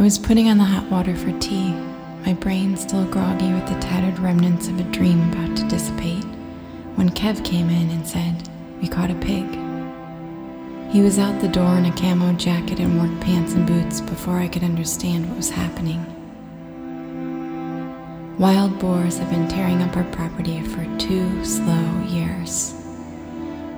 I was putting on the hot water for tea, my brain still groggy with the tattered remnants of a dream about to dissipate, when Kev came in and said, We caught a pig. He was out the door in a camo jacket and work pants and boots before I could understand what was happening. Wild boars have been tearing up our property for two slow years.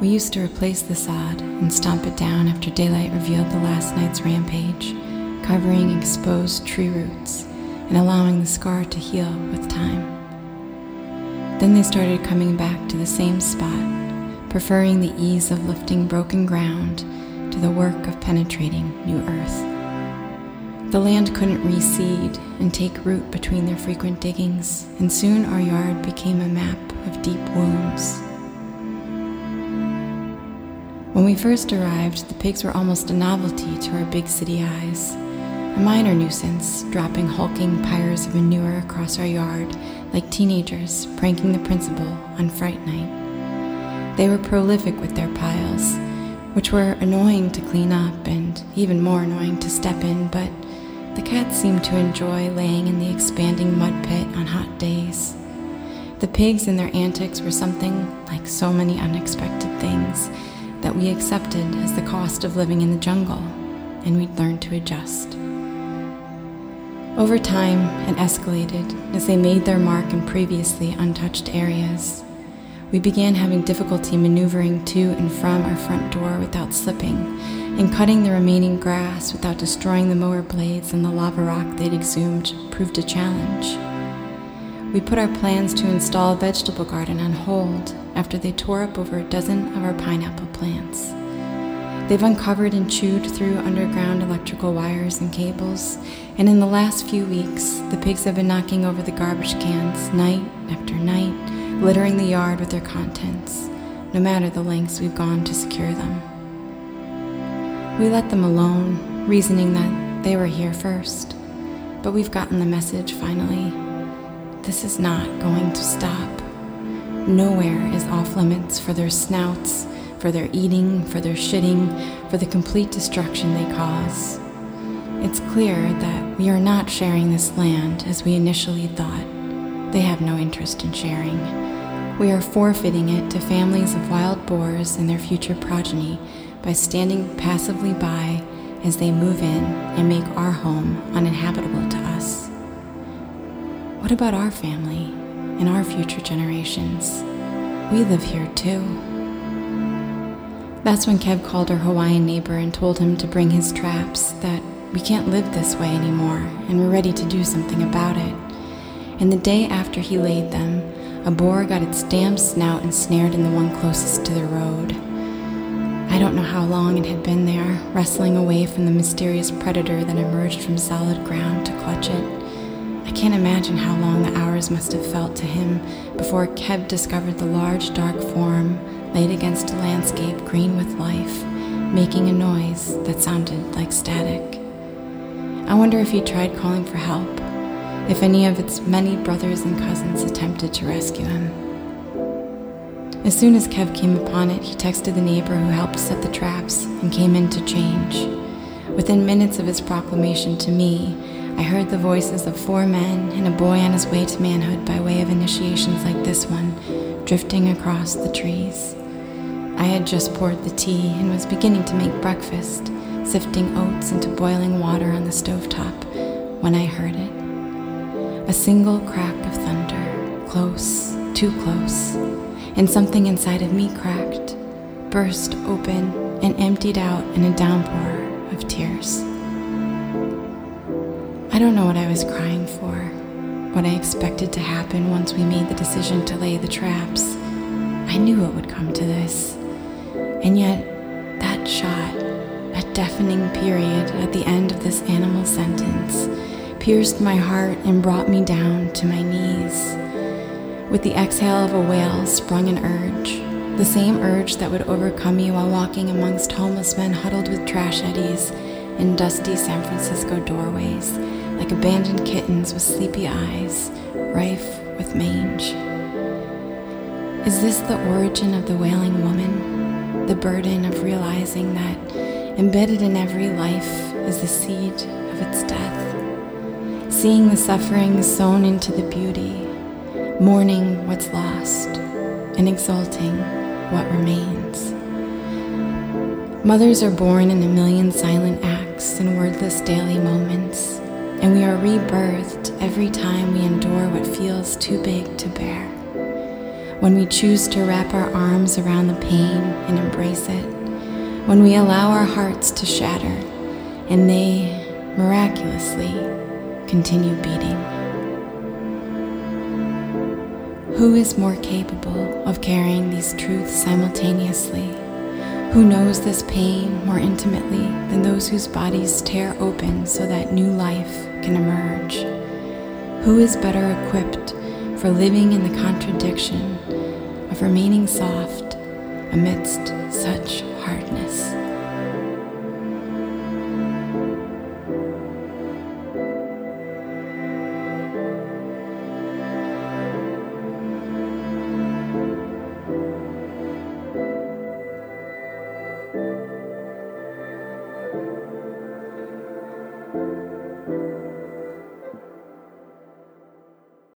We used to replace the sod and stomp it down after daylight revealed the last night's rampage, covering exposed tree roots and allowing the scar to heal with time. Then they started coming back to the same spot, preferring the ease of lifting broken ground to the work of penetrating new earth. The land couldn't reseed and take root between their frequent diggings, and soon our yard became a map of deep wounds. When we first arrived, the pigs were almost a novelty to our big city eyes. A minor nuisance, dropping hulking pyres of manure across our yard like teenagers pranking the principal on Fright Night. They were prolific with their piles, which were annoying to clean up and even more annoying to step in, but the cats seemed to enjoy laying in the expanding mud pit on hot days. The pigs and their antics were something like so many unexpected things that we accepted as the cost of living in the jungle, and we'd learn to adjust. Over time, it escalated as they made their mark in previously untouched areas. We began having difficulty maneuvering to and from our front door without slipping and cutting the remaining grass without destroying the mower blades and the lava rock they'd exhumed proved a challenge. We put our plans to install a vegetable garden on hold after they tore up over a dozen of our pineapple plants. They've uncovered and chewed through underground electrical wires and cables, and in the last few weeks, the pigs have been knocking over the garbage cans night after night, littering the yard with their contents, no matter the lengths we've gone to secure them. We let them alone, reasoning that they were here first. But we've gotten the message finally. This is not going to stop. Nowhere is off limits for their snouts, for their eating, for their shitting, for the complete destruction they cause. It's clear that we are not sharing this land as we initially thought. They have no interest in sharing. We are forfeiting it to families of wild boars and their future progeny by standing passively by as they move in and make our home uninhabitable to us. What about our family and our future generations? We live here too. That's when Kev called our Hawaiian neighbor and told him to bring his traps, that we can't live this way anymore and we're ready to do something about it. And the day after he laid them, a boar got its damn snout ensnared in the one closest to the road. I don't know how long it had been there, wrestling away from the mysterious predator that emerged from solid ground to clutch it. I can't imagine how long the hours must have felt to him before Kev discovered the large, dark form laid against a landscape green with life, making a noise that sounded like static. I wonder if he tried calling for help, if any of its many brothers and cousins attempted to rescue him. As soon as Kev came upon it, he texted the neighbor who helped set the traps and came in to change. Within minutes of his proclamation to me, I heard the voices of four men and a boy on his way to manhood by way of initiations like this one, drifting across the trees. I had just poured the tea and was beginning to make breakfast, sifting oats into boiling water on the stovetop, when I heard it. A single crack of thunder, close, too close and something inside of me cracked, burst open, and emptied out in a downpour of tears. I don't know what I was crying for, what I expected to happen once we made the decision to lay the traps. I knew it would come to this. And yet, that shot, a deafening period at the end of this animal sentence, pierced my heart and brought me down to my knees. With the exhale of a whale sprung an urge, the same urge that would overcome me while walking amongst homeless men huddled with trash eddies in dusty San Francisco doorways, like abandoned kittens with sleepy eyes, rife with mange. Is this the origin of the wailing woman? The burden of realizing that embedded in every life is the seed of its death, seeing the suffering sown into the beauty, mourning what's lost, and exalting what remains. Mothers are born in a million silent acts and wordless daily moments, and we are rebirthed every time we endure what feels too big to bear. When we choose to wrap our arms around the pain and embrace it, when we allow our hearts to shatter and they miraculously continue beating. Who is more capable of carrying these truths simultaneously? Who knows this pain more intimately than those whose bodies tear open so that new life can emerge? Who is better equipped for living in the contradiction remaining soft amidst such hardness?